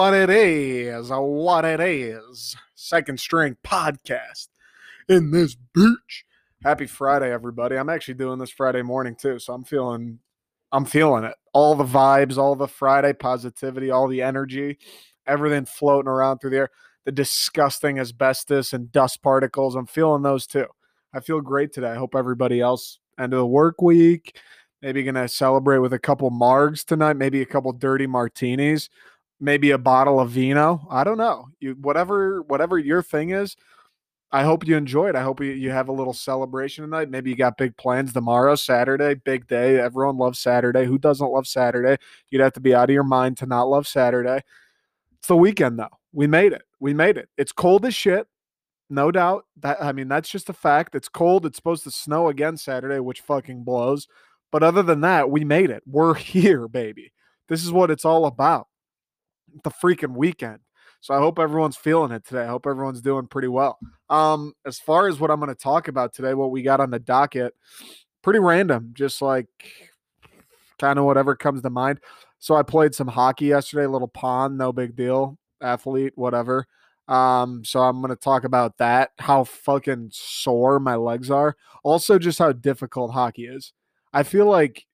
what it is, what it is. Second string podcast in this beach. Happy Friday, everybody. I'm actually doing this Friday morning too, so I'm feeling I'm feeling it. All the vibes, all the Friday positivity, all the energy, everything floating around through the air. The disgusting asbestos and dust particles. I'm feeling those too. I feel great today. I hope everybody else end of the work week. Maybe gonna celebrate with a couple margs tonight, maybe a couple dirty martinis maybe a bottle of vino. I don't know. You whatever whatever your thing is. I hope you enjoy it. I hope you, you have a little celebration tonight. Maybe you got big plans tomorrow, Saturday, big day. Everyone loves Saturday. Who doesn't love Saturday? You'd have to be out of your mind to not love Saturday. It's the weekend though. We made it. We made it. It's cold as shit. No doubt. That I mean, that's just a fact. It's cold. It's supposed to snow again Saturday, which fucking blows. But other than that, we made it. We're here, baby. This is what it's all about the freaking weekend. So I hope everyone's feeling it today. I hope everyone's doing pretty well. Um, as far as what I'm going to talk about today, what we got on the docket, pretty random, just like kind of whatever comes to mind. So I played some hockey yesterday, little pond, no big deal, athlete, whatever. Um, so I'm going to talk about that, how fucking sore my legs are. Also, just how difficult hockey is. I feel like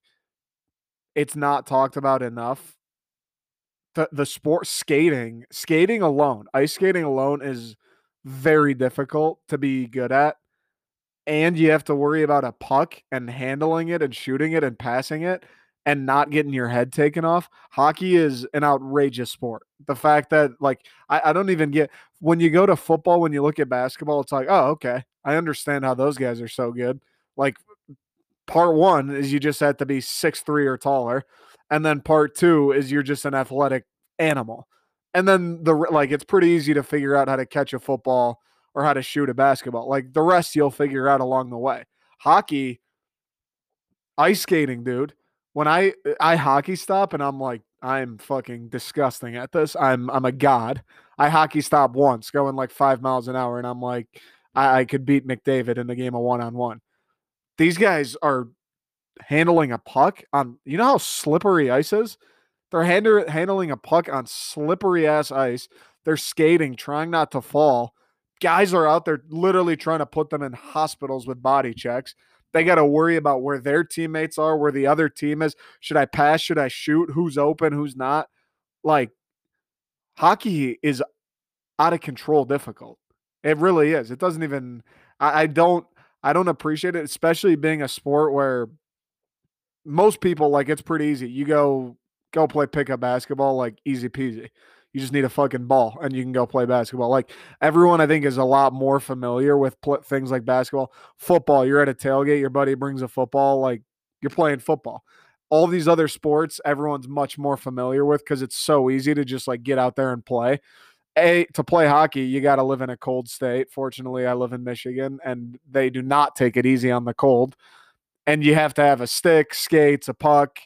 it's not talked about enough the the sport skating skating alone ice skating alone is very difficult to be good at and you have to worry about a puck and handling it and shooting it and passing it and not getting your head taken off. Hockey is an outrageous sport. The fact that like I, I don't even get when you go to football when you look at basketball it's like oh okay. I understand how those guys are so good. Like part one is you just have to be six three or taller and then part two is you're just an athletic animal. And then the like it's pretty easy to figure out how to catch a football or how to shoot a basketball. Like the rest you'll figure out along the way. Hockey, ice skating, dude. When I I hockey stop and I'm like I'm fucking disgusting at this. I'm I'm a god. I hockey stop once going like five miles an hour and I'm like I, I could beat McDavid in the game of one on one. These guys are handling a puck on you know how slippery ice is? They're hand- handling a puck on slippery ass ice. They're skating, trying not to fall. Guys are out there literally trying to put them in hospitals with body checks. They got to worry about where their teammates are, where the other team is. Should I pass? Should I shoot? Who's open? Who's not? Like, hockey is out of control difficult. It really is. It doesn't even, I, I don't, I don't appreciate it, especially being a sport where most people like it's pretty easy. You go go play pickup basketball, like easy peasy. You just need a fucking ball and you can go play basketball. Like everyone, I think, is a lot more familiar with pl- things like basketball. Football, you're at a tailgate, your buddy brings a football, like you're playing football. All these other sports, everyone's much more familiar with because it's so easy to just like get out there and play. A to play hockey, you got to live in a cold state. Fortunately, I live in Michigan and they do not take it easy on the cold. And you have to have a stick, skates, a puck,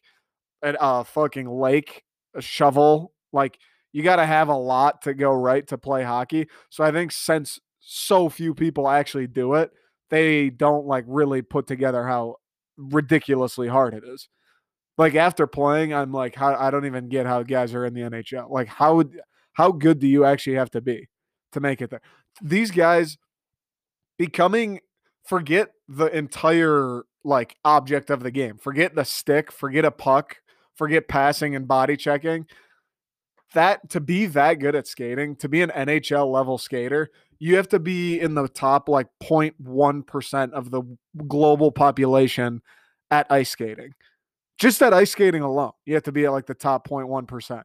at a fucking lake, a shovel. Like you got to have a lot to go right to play hockey. So I think since so few people actually do it, they don't like really put together how ridiculously hard it is. Like after playing, I'm like, how I don't even get how guys are in the NHL. Like how would how good do you actually have to be to make it there? These guys becoming forget the entire like object of the game. Forget the stick, forget a puck, forget passing and body checking. That to be that good at skating, to be an NHL level skater, you have to be in the top like 0.1% of the global population at ice skating. Just at ice skating alone, you have to be at like the top 0.1%.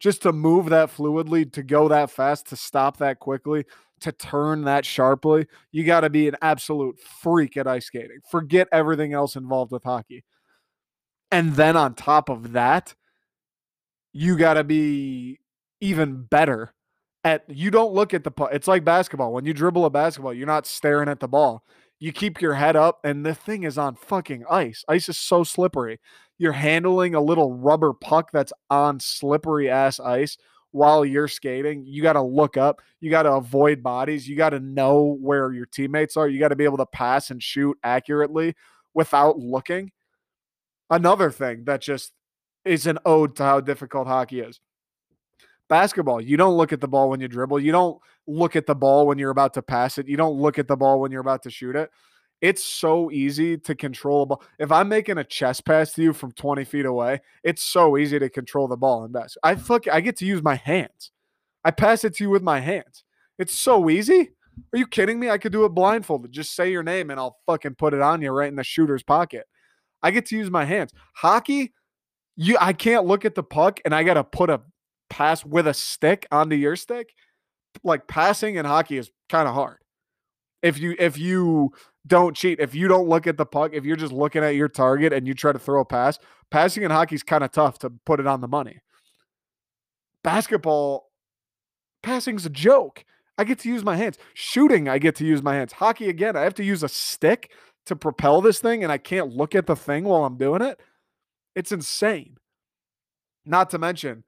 Just to move that fluidly, to go that fast, to stop that quickly, to turn that sharply, you got to be an absolute freak at ice skating. Forget everything else involved with hockey. And then on top of that, you got to be even better at you don't look at the puck. It's like basketball. When you dribble a basketball, you're not staring at the ball. You keep your head up and the thing is on fucking ice. Ice is so slippery. You're handling a little rubber puck that's on slippery ass ice while you're skating. You got to look up. You got to avoid bodies. You got to know where your teammates are. You got to be able to pass and shoot accurately without looking another thing that just is an ode to how difficult hockey is. Basketball, you don't look at the ball when you dribble. You don't look at the ball when you're about to pass it. You don't look at the ball when you're about to shoot it. It's so easy to control a ball. If I'm making a chest pass to you from 20 feet away, it's so easy to control the ball in basketball. I fuck, I get to use my hands. I pass it to you with my hands. It's so easy. Are you kidding me? I could do it blindfolded. Just say your name and I'll fucking put it on you right in the shooter's pocket. I get to use my hands. Hockey, you I can't look at the puck and I got to put a pass with a stick onto your stick. Like passing in hockey is kind of hard. If you if you don't cheat, if you don't look at the puck, if you're just looking at your target and you try to throw a pass, passing in hockey is kind of tough to put it on the money. Basketball passing's a joke. I get to use my hands. Shooting, I get to use my hands. Hockey again, I have to use a stick to propel this thing and I can't look at the thing while I'm doing it. It's insane. Not to mention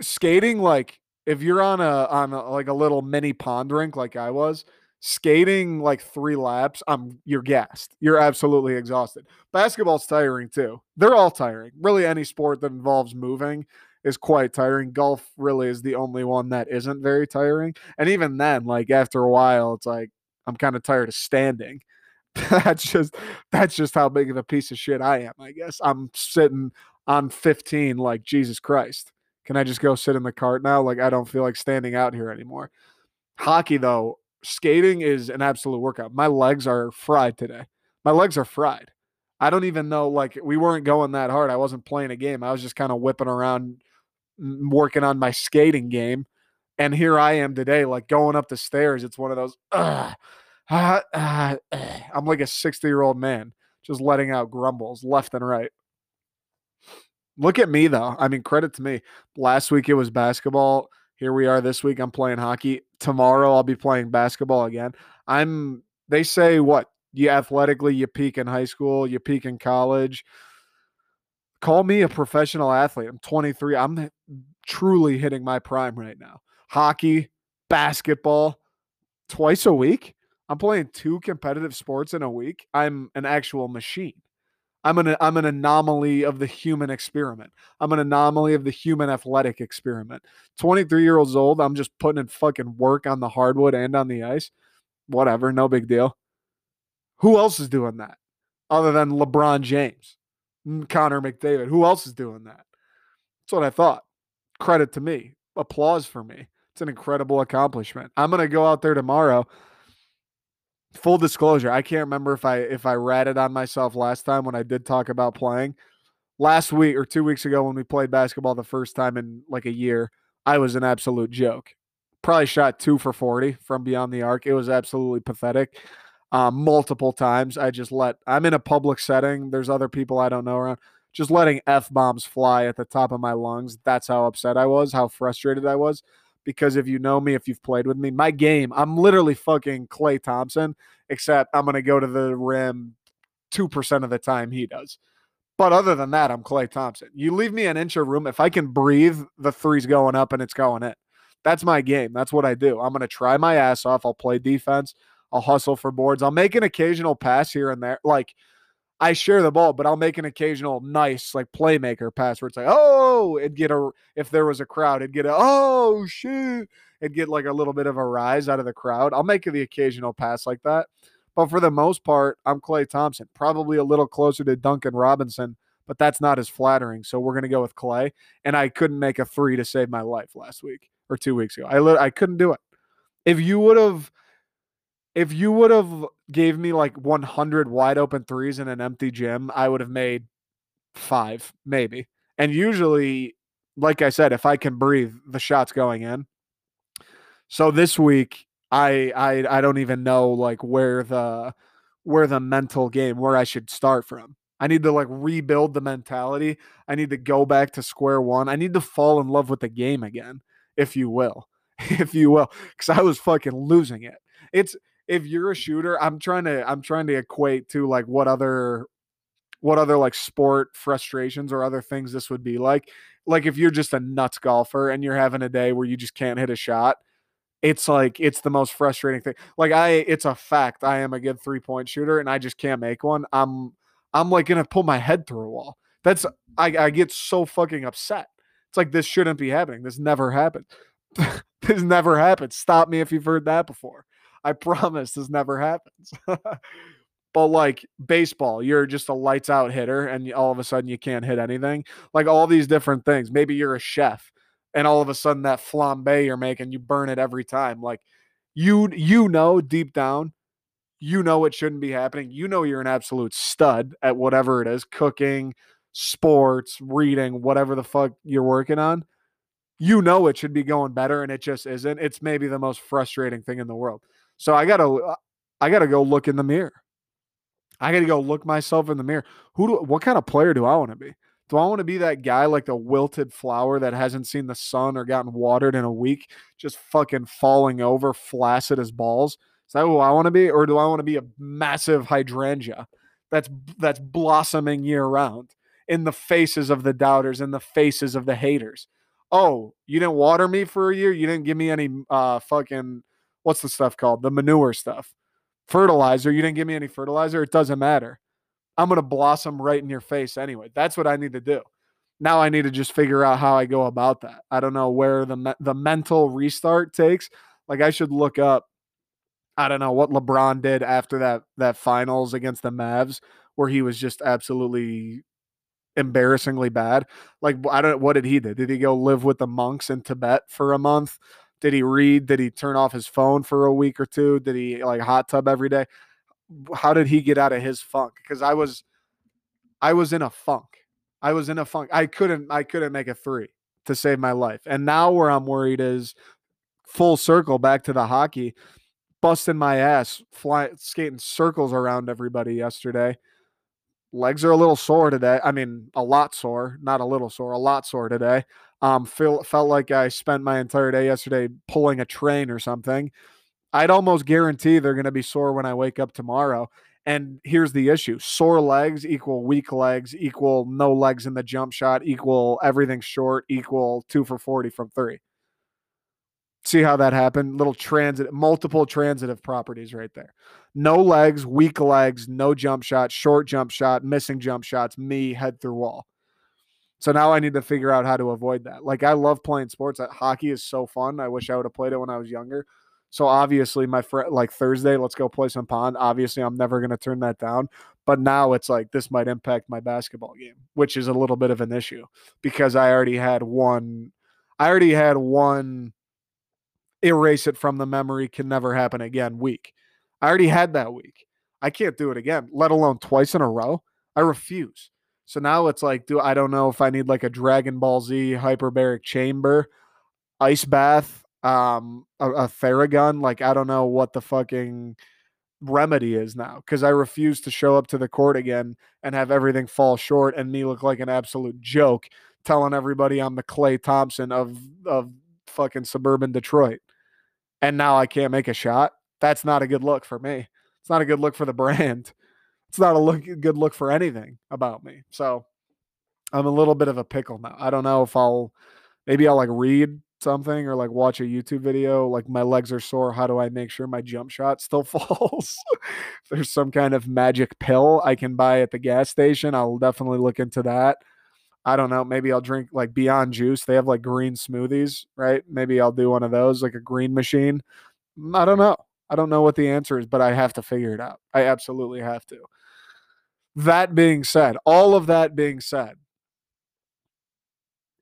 skating like if you're on a on a, like a little mini pond rink like I was, skating like 3 laps, I'm you're gassed. You're absolutely exhausted. Basketball's tiring too. They're all tiring. Really any sport that involves moving is quite tiring. Golf really is the only one that isn't very tiring. And even then, like after a while, it's like I'm kind of tired of standing. that's just that's just how big of a piece of shit I am, I guess. I'm sitting on 15 like Jesus Christ. Can I just go sit in the cart now? Like I don't feel like standing out here anymore. Hockey though, skating is an absolute workout. My legs are fried today. My legs are fried. I don't even know like we weren't going that hard. I wasn't playing a game. I was just kind of whipping around working on my skating game. And here I am today, like going up the stairs. It's one of those, uh, uh, I'm like a 60 year old man just letting out grumbles left and right. Look at me, though. I mean, credit to me. Last week it was basketball. Here we are this week. I'm playing hockey. Tomorrow I'll be playing basketball again. I'm, they say what? You athletically, you peak in high school, you peak in college call me a professional athlete. I'm 23. I'm truly hitting my prime right now. Hockey, basketball, twice a week. I'm playing two competitive sports in a week. I'm an actual machine. I'm an I'm an anomaly of the human experiment. I'm an anomaly of the human athletic experiment. 23 years old. I'm just putting in fucking work on the hardwood and on the ice. Whatever, no big deal. Who else is doing that other than LeBron James? Connor McDavid. Who else is doing that? That's what I thought. Credit to me. Applause for me. It's an incredible accomplishment. I'm gonna go out there tomorrow. Full disclosure, I can't remember if I if I ratted on myself last time when I did talk about playing. Last week or two weeks ago when we played basketball the first time in like a year, I was an absolute joke. Probably shot two for 40 from beyond the arc. It was absolutely pathetic uh, multiple times. I just let, I'm in a public setting. There's other people I don't know around. Just letting F bombs fly at the top of my lungs. That's how upset I was, how frustrated I was. Because if you know me, if you've played with me, my game, I'm literally fucking Klay Thompson, except I'm going to go to the rim 2% of the time he does. But other than that, I'm Klay Thompson. You leave me an inch of room. If I can breathe, the three's going up and it's going in. That's my game. That's what I do. I'm going to try my ass off. I'll play defense. I'll hustle for boards. I'll make an occasional pass here and there. Like I share the ball, but I'll make an occasional nice like playmaker pass where it's like, oh, it'd get a if there was a crowd, it'd get a oh shoot, It'd get like a little bit of a rise out of the crowd. I'll make the occasional pass like that. But for the most part, I'm Klay Thompson, probably a little closer to Duncan Robinson, but that's not as flattering. So we're gonna go with Clay. And I couldn't make a three to save my life last week or two weeks ago. I li- I couldn't do it. If you would have if you would have gave me like 100 wide open threes in an empty gym, I would have made five, maybe. And usually, like I said, if I can breathe, the shot's going in. So this week, I I I don't even know like where the where the mental game where I should start from. I need to like rebuild the mentality. I need to go back to square one. I need to fall in love with the game again, if you will. If you will, cuz I was fucking losing it. It's if you're a shooter, I'm trying to I'm trying to equate to like what other what other like sport frustrations or other things this would be like. Like if you're just a nuts golfer and you're having a day where you just can't hit a shot, it's like it's the most frustrating thing. Like I it's a fact I am a good three-point shooter and I just can't make one. I'm I'm like going to pull my head through a wall. That's I I get so fucking upset. It's like this shouldn't be happening. This never happened. this never happened. Stop me if you've heard that before. I promise this never happens. but like baseball, you're just a lights out hitter and all of a sudden you can't hit anything. Like all these different things. Maybe you're a chef and all of a sudden that flambe you're making, you burn it every time. Like you you know deep down, you know it shouldn't be happening. You know you're an absolute stud at whatever it is, cooking, sports, reading, whatever the fuck you're working on. You know it should be going better and it just isn't. It's maybe the most frustrating thing in the world. So I got to I got to go look in the mirror. I got to go look myself in the mirror. Who do what kind of player do I want to be? Do I want to be that guy like the wilted flower that hasn't seen the sun or gotten watered in a week, just fucking falling over, flaccid as balls? Is that who I want to be, or do I want to be a massive hydrangea that's that's blossoming year round in the faces of the doubters, in the faces of the haters? Oh, you didn't water me for a year. You didn't give me any uh fucking what's the stuff called? The manure stuff, fertilizer. You didn't give me any fertilizer. It doesn't matter. I'm going to blossom right in your face anyway. That's what I need to do. Now I need to just figure out how I go about that. I don't know where the me- the mental restart takes. Like I should look up I don't know what LeBron did after that that finals against the Mavs where he was just absolutely embarrassingly bad. Like I don't what did he do? Did he go live with the monks in Tibet for a month? Did he read? Did he turn off his phone for a week or two? Did he like hot tub every day? how did he get out of his funk? Because I was, I was in a funk. I was in a funk. I couldn't, I couldn't make a three to save my life. And now where I'm worried is full circle back to the hockey, busting my ass, flying, skating circles around everybody yesterday. Legs are a little sore today. I mean, a lot sore, not a little sore, a lot sore today. Um, feel, felt like I spent my entire day yesterday pulling a train or something. I'd almost guarantee they're going to be sore when I wake up tomorrow. And here's the issue sore legs equal weak legs equal no legs in the jump shot equal everything short equal two for 40 from three. See how that happened? Little transit, multiple transitive properties right there. No legs, weak legs, no jump shot, short jump shot, missing jump shots, me head through wall. So now I need to figure out how to avoid that. Like I love playing sports. Hockey is so fun. I wish I would have played it when I was younger. So obviously, my friend, like Thursday, let's go play some pond. Obviously, I'm never going to turn that down. But now it's like this might impact my basketball game, which is a little bit of an issue because I already had one. I already had one. Erase it from the memory can never happen again. Week. I already had that week. I can't do it again, let alone twice in a row. I refuse. So now it's like, do I don't know if I need like a Dragon Ball Z hyperbaric chamber, ice bath, um a, a Theragun. Like I don't know what the fucking remedy is now because I refuse to show up to the court again and have everything fall short and me look like an absolute joke, telling everybody I'm the Klay Thompson of of fucking suburban Detroit. And now I can't make a shot. That's not a good look for me. It's not a good look for the brand. It's not a look good look for anything about me. So I'm a little bit of a pickle now. I don't know if I'll maybe I'll like read something or like watch a YouTube video, like my legs are sore, how do I make sure my jump shot still falls? there's some kind of magic pill I can buy at the gas station, I'll definitely look into that. I don't know. Maybe I'll drink like Beyond Juice. They have like green smoothies, right? Maybe I'll do one of those, like a green machine. Mm, I don't know. I don't know what the answer is, but I have to figure it out. I absolutely have to. That being said, all of that being said,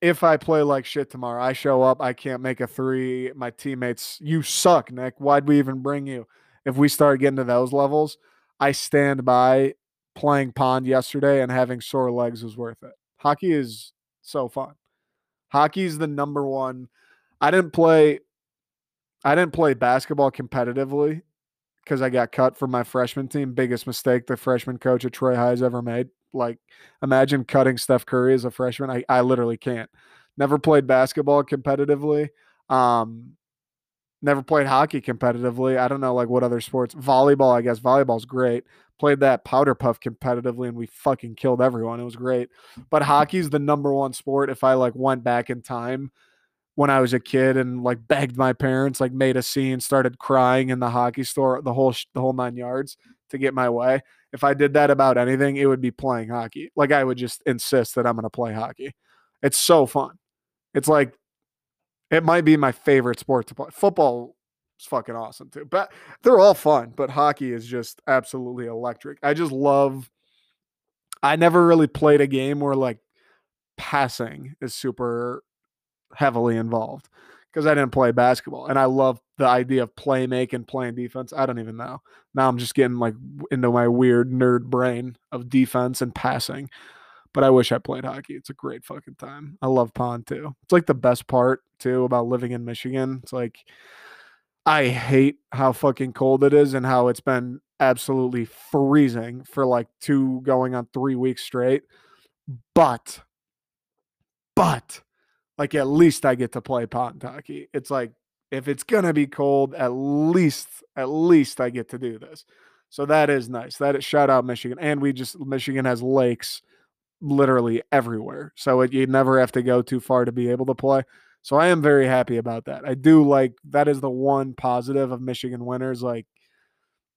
if I play like shit tomorrow, I show up, I can't make a three. My teammates, you suck, Nick. Why'd we even bring you? If we start getting to those levels, I stand by playing pond yesterday and having sore legs was worth it. Hockey is so fun. Hockey is the number one. I didn't play I didn't play basketball competitively because I got cut from my freshman team. Biggest mistake the freshman coach at Troy High has ever made. Like, imagine cutting Steph Curry as a freshman. I, I literally can't. Never played basketball competitively. Um, never played hockey competitively. I don't know like what other sports. Volleyball, I guess. Volleyball's great. Played that powder puff competitively and we fucking killed everyone. It was great. But hockey's the number one sport. If I like went back in time when I was a kid and like begged my parents, like made a scene, started crying in the hockey store, the whole the whole nine yards to get my way if I did that about anything, it would be playing hockey. Like I would just insist that I'm going to play hockey. It's so fun. It's like it might be my favorite sport to play. Football is fucking awesome too. But they're all fun, but hockey is just absolutely electric. I just love I never really played a game where like passing is super heavily involved because I didn't play basketball. And I love the idea of playmaking, playing defense. I don't even know. Now I'm just getting like into my weird nerd brain of defense and passing. But I wish I played hockey. It's a great fucking time. I love pond too. It's like the best part too about living in Michigan. It's like I hate how fucking cold it is and how it's been absolutely freezing for like two going on three weeks straight. But, but, like at least I get to play pond hockey. It's like if it's gonna be cold, at least at least I get to do this. So that is nice. That is shout out Michigan, and we just Michigan has lakes literally everywhere, so it, you never have to go too far to be able to play. So I am very happy about that. I do like that is the one positive of Michigan winters. Like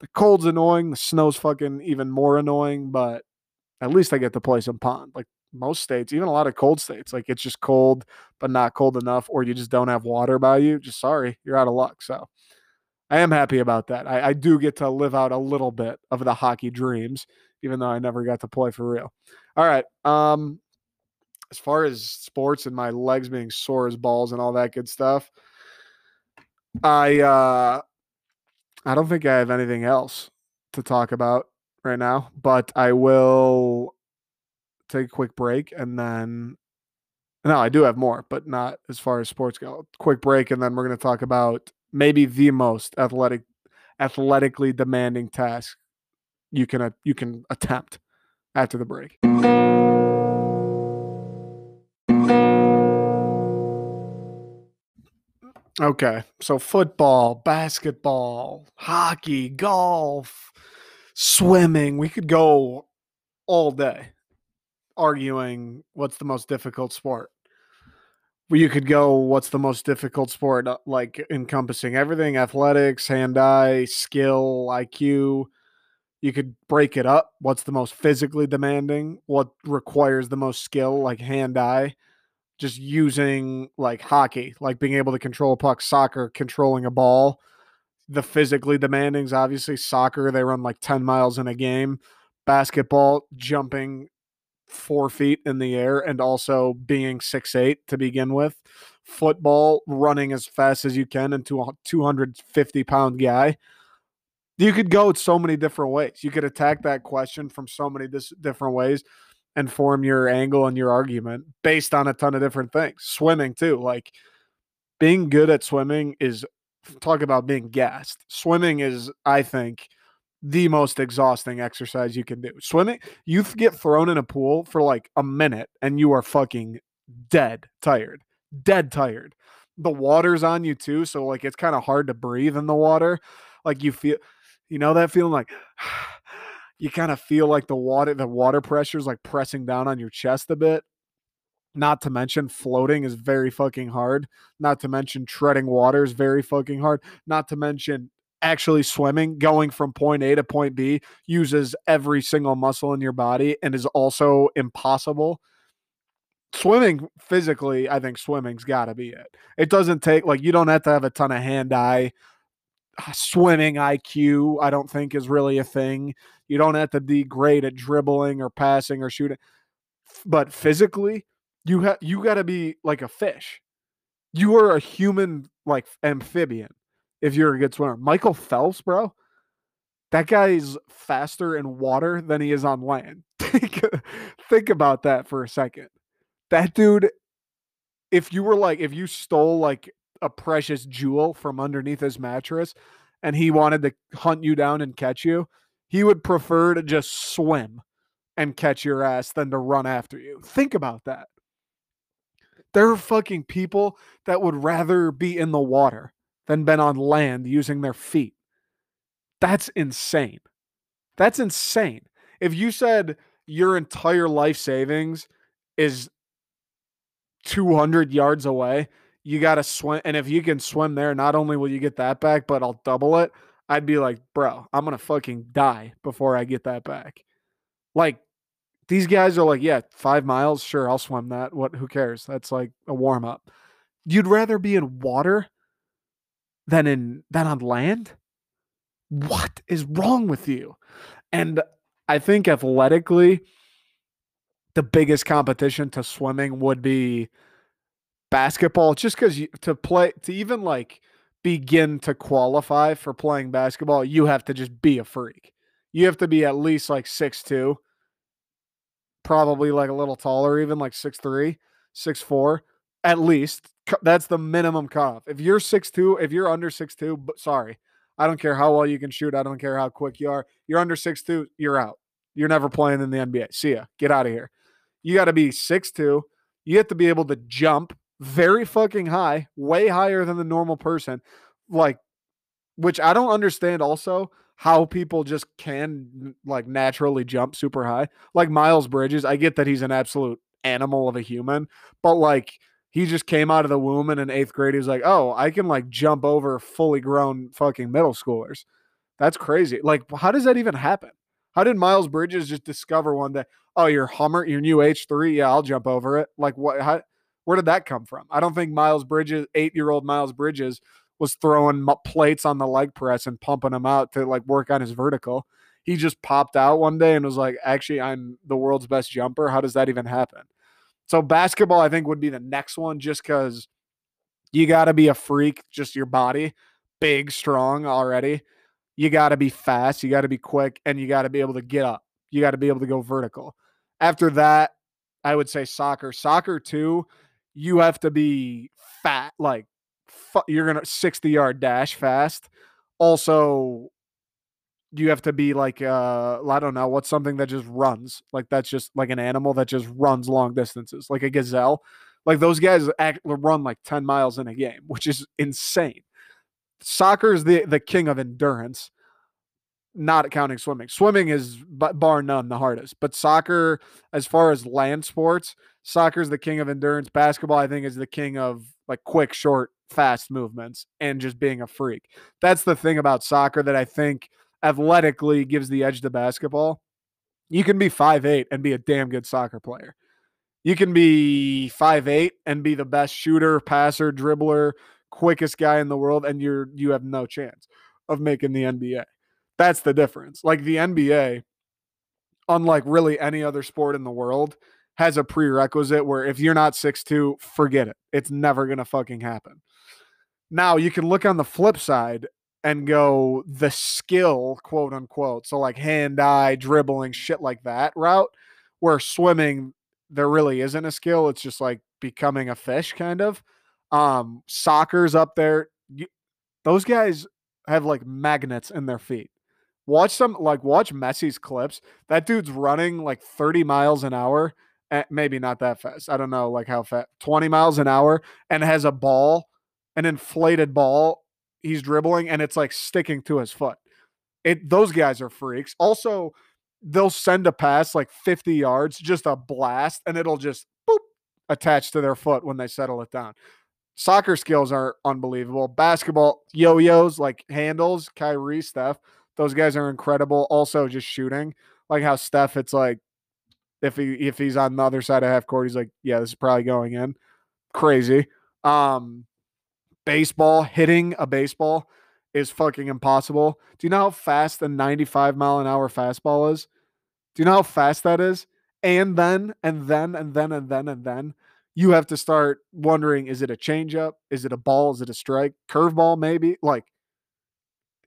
the cold's annoying, the snow's fucking even more annoying, but at least I get to play some pond. Like most states, even a lot of cold states, like it's just cold, but not cold enough, or you just don't have water by you. Just sorry, you're out of luck. So I am happy about that. I, I do get to live out a little bit of the hockey dreams, even though I never got to play for real. All right. Um, as far as sports and my legs being sore as balls and all that good stuff, I uh I don't think I have anything else to talk about right now, but I will take a quick break and then no, I do have more, but not as far as sports go. Quick break and then we're going to talk about maybe the most athletic athletically demanding task you can uh, you can attempt after the break. Okay, so football, basketball, hockey, golf, swimming. We could go all day arguing what's the most difficult sport. You could go what's the most difficult sport, uh, like encompassing everything athletics, hand eye, skill, IQ. You could break it up. What's the most physically demanding? What requires the most skill, like hand eye? just using like hockey, like being able to control a puck, soccer, controlling a ball. The physically demanding is obviously, soccer, they run like 10 miles in a game. Basketball, jumping four feet in the air and also being six eight to begin with. Football, running as fast as you can into a 250 pound guy. You could go so many different ways. You could attack that question from so many dis- different ways and form your angle and your argument based on a ton of different things. Swimming too, like being good at swimming is talk about being gassed. Swimming is, I think, the most exhausting exercise you can do. Swimming, you get thrown in a pool for like a minute and you are fucking dead tired. Dead tired. The water's on you too, so like it's kind of hard to breathe in the water. Like you feel you know that feeling like you kind of feel like the water the water pressure is like pressing down on your chest a bit not to mention floating is very fucking hard not to mention treading water is very fucking hard not to mention actually swimming going from point a to point b uses every single muscle in your body and is also impossible swimming physically i think swimming's got to be it it doesn't take like you don't have to have a ton of hand eye ah, swimming IQ, I don't think is really a thing. You don't have to be great at dribbling or passing or shooting. But physically, you have you got to be like a fish. You are a human like amphibian if you're a good swimmer. Michael Phelps, bro. That guy's faster in water than he is on land. think, think about that for a second. That dude, if you were like, if you stole like a precious jewel from underneath his mattress and he wanted to hunt you down and catch you, he would prefer to just swim and catch your ass than to run after you. Think about that. There are fucking people that would rather be in the water than been on land using their feet. That's insane. That's insane. If you said your entire life savings is 200 yards away you got to swim. And if you can swim there, not only will you get that back, but I'll double it. I'd be like, bro, I'm going to fucking die before I get that back. Like, These guys are like, yeah, five miles, sure, I'll swim that. What? Who cares? That's like a warm up. You'd rather be in water than in than on land. What is wrong with you? And I think athletically, the biggest competition to swimming would be basketball. Just because to play to even like begin to qualify for playing basketball, you have to just be a freak. You have to be at least like six two probably like a little taller, even like six three, six four, at least. That's the minimum cutoff. If you're six two, if you're under six two, but sorry, I don't care how well you can shoot. I don't care how quick you are. You're under six two, you're out. You're never playing in the NBA. See ya. Get out of here. You got to be six two. You have to be able to jump very fucking high, way higher than the normal person. Like, which I don't understand also how people just can like naturally jump super high. Like Miles Bridges, I get that he's an absolute animal of a human, but like he just came out of the womb and in eighth grade, he was like, oh, I can like jump over fully grown fucking middle schoolers. That's crazy. Like, how does that even happen? How did Miles Bridges just discover one day, oh, your Hummer, your new H3? Yeah, I'll jump over it. Like, what? How, where did that come from? I don't think Miles Bridges, eight year old Miles Bridges, was throwing plates on the leg press and pumping them out to like work on his vertical. He just popped out one day and was like, actually, I'm the world's best jumper. How does that even happen? So, basketball, I think, would be the next one just because you got to be a freak, just your body, big, strong already. You got to be fast, you got to be quick, and you got to be able to get up. You got to be able to go vertical. After that, I would say soccer. Soccer, too, you have to be fat, like you're gonna 60 yard dash fast. Also, you have to be like uh I don't know what's something that just runs like that's just like an animal that just runs long distances like a gazelle. Like those guys act, run like 10 miles in a game, which is insane. Soccer is the the king of endurance not counting swimming. Swimming is bar none the hardest, but soccer, as far as land sports, soccer is the king of endurance. Basketball, I think, is the king of like quick, short, fast movements and just being a freak. That's the thing about soccer that I think athletically gives the edge to basketball. You can be five eight and be a damn good soccer player. You can be five eight and be the best shooter, passer, dribbler, quickest guy in the world, and you're you have no chance of making the NBA. That's the difference. Like the NBA, unlike really any other sport in the world, has a prerequisite where if you're not six two, forget it. It's never to fucking happen. Now, you can look on the flip side and go the skill, quote unquote. So, like hand eye, dribbling, shit like that route, where swimming, there really isn't a skill. It's just like becoming a fish, kind of. Um, soccer's up there. You, those guys have like magnets in their feet. Watch some like watch Messi's clips. That dude's running like 30 miles an hour. Eh, maybe not that fast. I don't know like how fast. 20 miles an hour and has a ball, an inflated ball. He's dribbling and it's like sticking to his foot. It those guys are freaks. Also, they'll send a pass like 50 yards, just a blast, and it'll just boop attach to their foot when they settle it down. Soccer skills are unbelievable. Basketball, yo-yos like handles, Kyrie, Steph those guys are incredible. Also, just shooting, like how Steph, it's like if he if he's on the other side of half court, he's like, yeah, this is probably going in. Crazy. Um, baseball hitting a baseball is fucking impossible. Do you know how fast the 95 mile an hour fastball is? Do you know how fast that is? And then, and then, and then, and then, and then, you have to start wondering: is it a changeup? Is it a ball? Is it a strike? Curveball, maybe? Like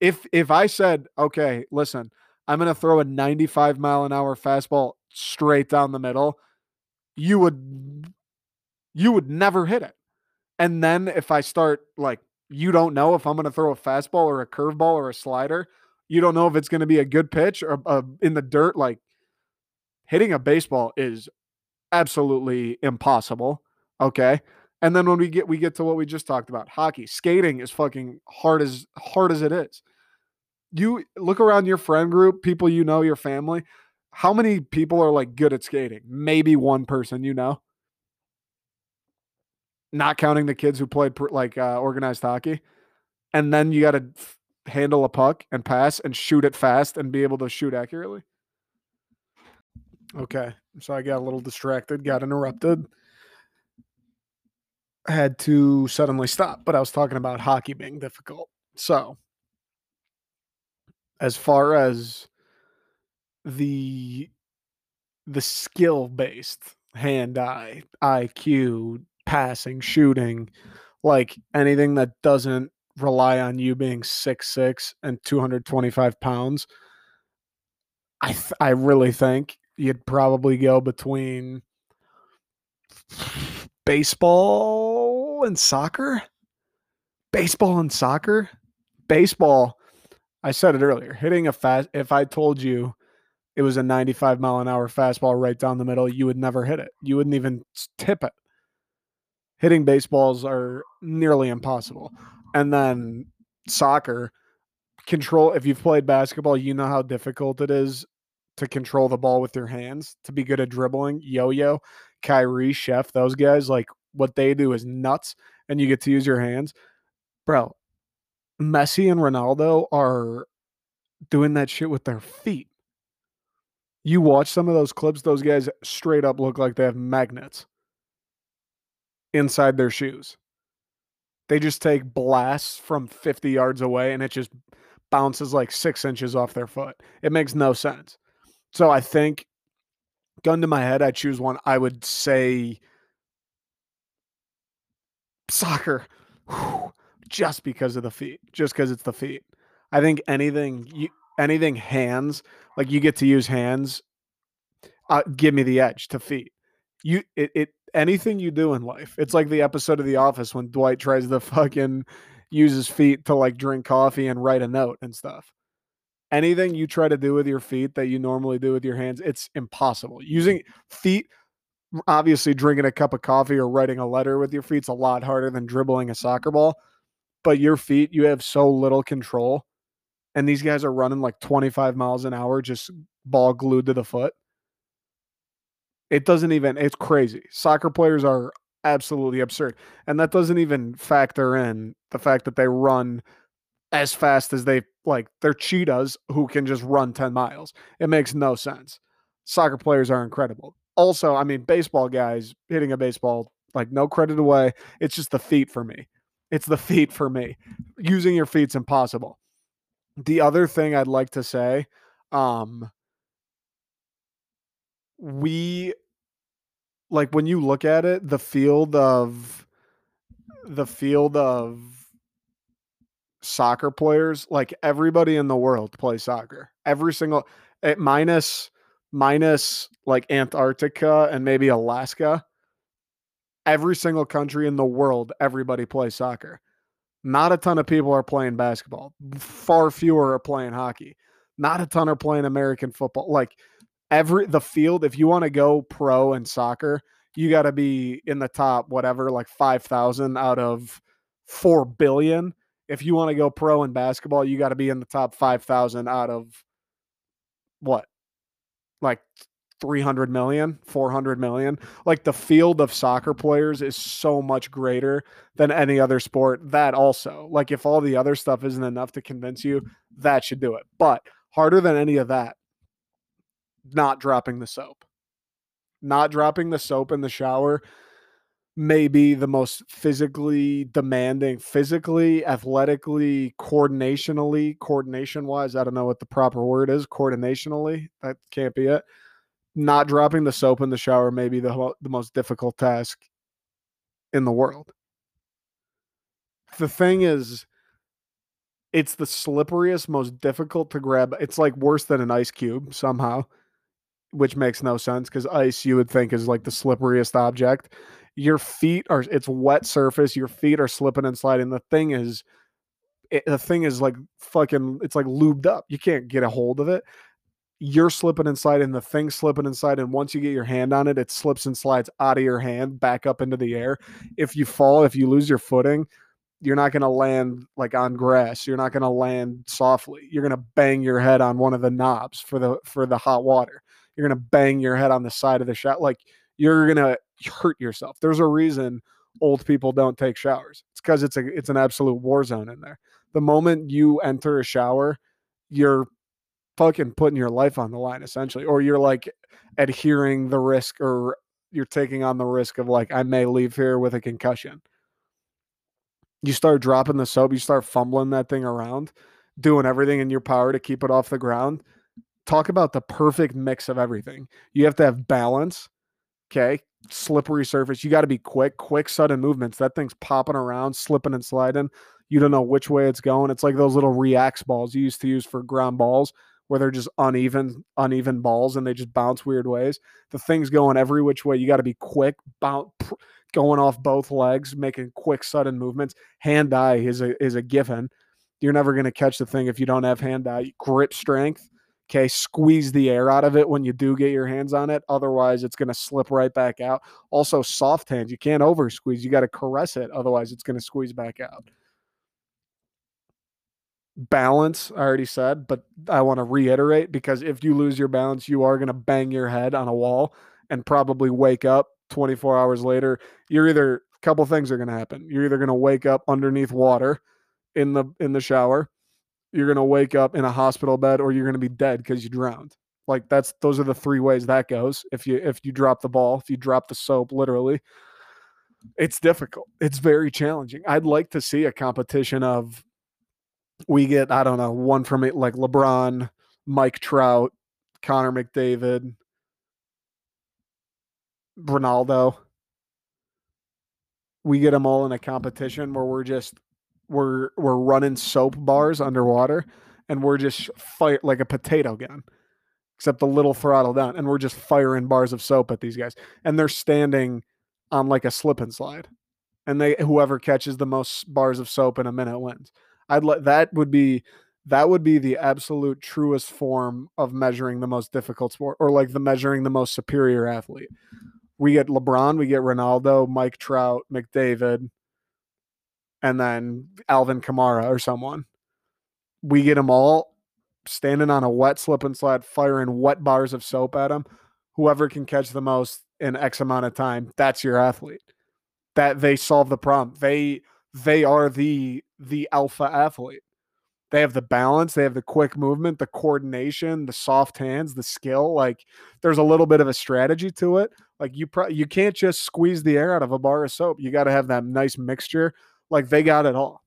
if if I said, okay, listen, I'm to throw a 95 mile an hour fastball straight down the middle, you would you would never hit it. And then if I start like you don't know if I'm going to throw a fastball or a curveball or a slider, you don't know if it's going to be a good pitch or uh, in the dirt like hitting a baseball is absolutely impossible, okay? And then when we get we get to what we just talked about, hockey, skating is fucking hard as hard as it is. You look around your friend group, people you know, your family. How many people are like good at skating? Maybe one person you know. Not counting the kids who played like uh, organized hockey. And then you got to f- handle a puck and pass and shoot it fast and be able to shoot accurately. Okay. So I got a little distracted, got interrupted. Had to suddenly stop, but I was talking about hockey being difficult. So, as far as the the skill based hand eye IQ passing shooting like anything that doesn't rely on you being six six and 225 pounds I th- I really think you'd probably go between baseball and soccer. Baseball and soccer. Baseball. I said it earlier. Hitting a fast. If I told you it was a 95 mile an hour fastball right down the middle, you would never hit it. You wouldn't even tip it. Hitting baseballs are nearly impossible. And then soccer control if you've played basketball, you know how difficult it is to control the ball with your hands, to be good at dribbling. Yo yo, Kyrie, Chef, those guys, like what they do is nuts, and you get to use your hands. Bro, Messi and Ronaldo are doing that shit with their feet. You watch some of those clips, those guys straight up look like they have magnets inside their shoes. They just take blasts from 50 yards away and it just bounces like six inches off their foot. It makes no sense. So I think, gun to my head, I choose one. I would say soccer, Whew. just because of the feet, just because it's the feet. I think anything you anything hands like you get to use hands. Uh, give me the edge to feet. You it, it anything you do in life. It's like the episode of The Office when Dwight tries to fucking use his feet to like drink coffee and write a note and stuff anything you try to do with your feet that you normally do with your hands, it's impossible. Using feet, obviously, drinking a cup of coffee or writing a letter with your feet's a lot harder than dribbling a soccer ball. But your feet, you have so little control. And these guys are running like 25 miles an hour, just ball glued to the foot. It doesn't even, it's crazy. Soccer players are absolutely absurd. And that doesn't even factor in the fact that they run as fast as they like they're cheetahs who can just run 10 miles. It makes no sense. Soccer players are incredible. Also, I mean, baseball guys hitting a baseball, like no credit away. It's just the feet for me. It's the feet for me. Using your feet's impossible. The other thing I'd like to say, um, we like when you look at it, the field of the field of soccer players, like everybody in the world plays soccer. Every single eh, minus minus like Antarctica and maybe Alaska. Every single country in the world, everybody plays soccer. Not a ton of people are playing basketball. Far fewer are playing hockey. Not a ton are playing American football. Like every the field, if you want to go pro in soccer, you got to be in the top whatever, like 5,000 out of 4 billion if you want to go pro in basketball, you got to be in the top 5,000 out of what? Like 300 million, 400 million. Like the field of soccer players is so much greater than any other sport. That also, like if all the other stuff isn't enough to convince you, that should do it. But harder than any of that, not dropping the soap. Not dropping the soap in the shower may be the most physically demanding, physically, athletically, coordinationally, coordination wise. I don't know what the proper word is. Coordinationally, that can't be it. Not dropping the soap in the shower may be the, the most difficult task in the world. The thing is, it's the slipperiest, most difficult to grab. It's like worse than an ice cube somehow, which makes no sense because ice you would think is like the slipperiest object. Your feet are it's wet surface your feet are slipping and sliding the thing is it, the thing is like fucking it's like lubed up you can't get a hold of it. You're slipping and sliding the thing slipping inside and once you get your hand on it it slips and slides out of your hand back up into the air. If you fall if you lose your footing you're not going to land like on grass you're not going to land softly you're going to bang your head on one of the knobs for the for the hot water you're going to bang your head on the side of the shot like you're going to hurt yourself. There's a reason old people don't take showers. It's because it's a it's an absolute war zone in there. The moment you enter a shower, you're fucking putting your life on the line essentially, or you're like adhering the risk or you're taking on the risk of like, I may leave here with a concussion. You start dropping the soap, you start fumbling that thing around, doing everything in your power to keep it off the ground. Talk about the perfect mix of everything. You have to have balance. Okay. Slippery surface. You got to be quick, quick, sudden movements. That thing's popping around, slipping and sliding. You don't know which way it's going. It's like those little reacts balls you used to use for ground balls where they're just uneven, uneven balls and they just bounce weird ways. The thing's going every which way. You got to be quick, bounce, going off both legs, making quick, sudden movements. Hand eye is a is a given. You're never going to catch the thing if you don't have hand eye. Grip strength. Okay, squeeze the air out of it when you do get your hands on it. Otherwise, it's going to slip right back out. Also, soft hands. You can't over squeeze. You got to caress it. Otherwise, it's going to squeeze back out balance, I already said, but I want to reiterate because if you lose your balance, you are going to bang your head on a wall and probably wake up 24 hours later. You're either a couple things are going to happen. You're either going to wake up underneath water in the in the shower, you're going to wake up in a hospital bed or you're going to be dead cuz you drowned. Like that's those are the three ways that goes. If you if you drop the ball, if you drop the soap literally, it's difficult. It's very challenging. I'd like to see a competition of we get I don't know one from it like LeBron, Mike Trout, Connor McDavid, Ronaldo. We get them all in a competition where we're just we're we're running soap bars underwater and we're just fight like a potato gun except a little throttle down and we're just firing bars of soap at these guys. And they're standing on like a slip and slide. And they whoever catches the most bars of soap in a minute wins. I'd let that would be that would be the absolute truest form of measuring the most difficult sport or like the measuring the most superior athlete. We get LeBron, we get Ronaldo, Mike Trout, McDavid, and then Alvin Kamara or someone. We get them all standing on a wet slip and slide, firing wet bars of soap at them. Whoever can catch the most in X amount of time, that's your athlete. That they solve the problem. They they are the the alpha athlete. They have the balance, they have the quick movement, the coordination, the soft hands, the skill. Like there's a little bit of a strategy to it. Like you pro- you can't just squeeze the air out of a bar of soap. You got to have that nice mixture. Like they got it all.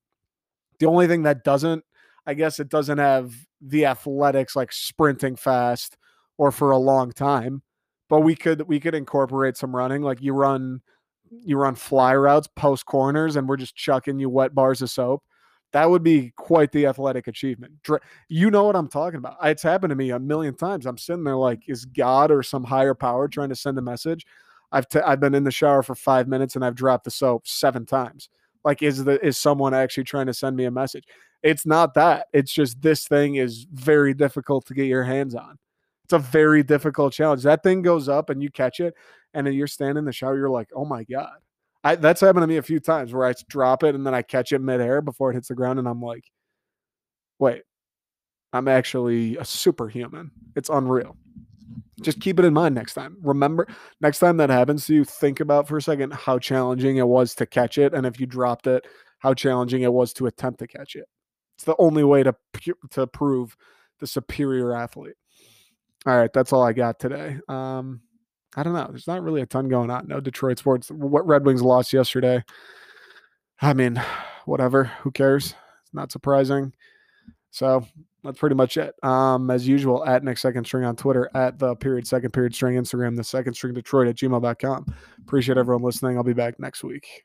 The only thing that doesn't, I guess it doesn't have the athletics like sprinting fast or for a long time. But we could we could incorporate some running. Like you run you run fly routes, post corners, and we're just chucking you wet bars of soap. That would be quite the athletic achievement. You know what I'm talking about. It's happened to me a million times. I'm sitting there like, is God or some higher power trying to send a message? I've t- I've been in the shower for five minutes and I've dropped the soap seven times. Like, is the is someone actually trying to send me a message? It's not that. It's just this thing is very difficult to get your hands on. It's a very difficult challenge. That thing goes up and you catch it, and then you're standing in the shower, you're like, oh my God. I, that's happened to me a few times where I drop it and then I catch it midair before it hits the ground, and I'm like, wait, I'm actually a superhuman. It's unreal. Just keep it in mind next time. Remember, next time that happens to you, think about for a second how challenging it was to catch it, and if you dropped it, how challenging it was to attempt to catch it. It's the only way to to prove the superior athlete. All right, that's all I got today. Um, I don't know. There's not really a ton going on. No Detroit sports. What Red Wings lost yesterday. I mean, whatever. Who cares? It's not surprising. So that's pretty much it. Um, as usual, at next second string on Twitter, at the period second period string Instagram, the second string Detroit at gmail.com. Appreciate everyone listening. I'll be back next week.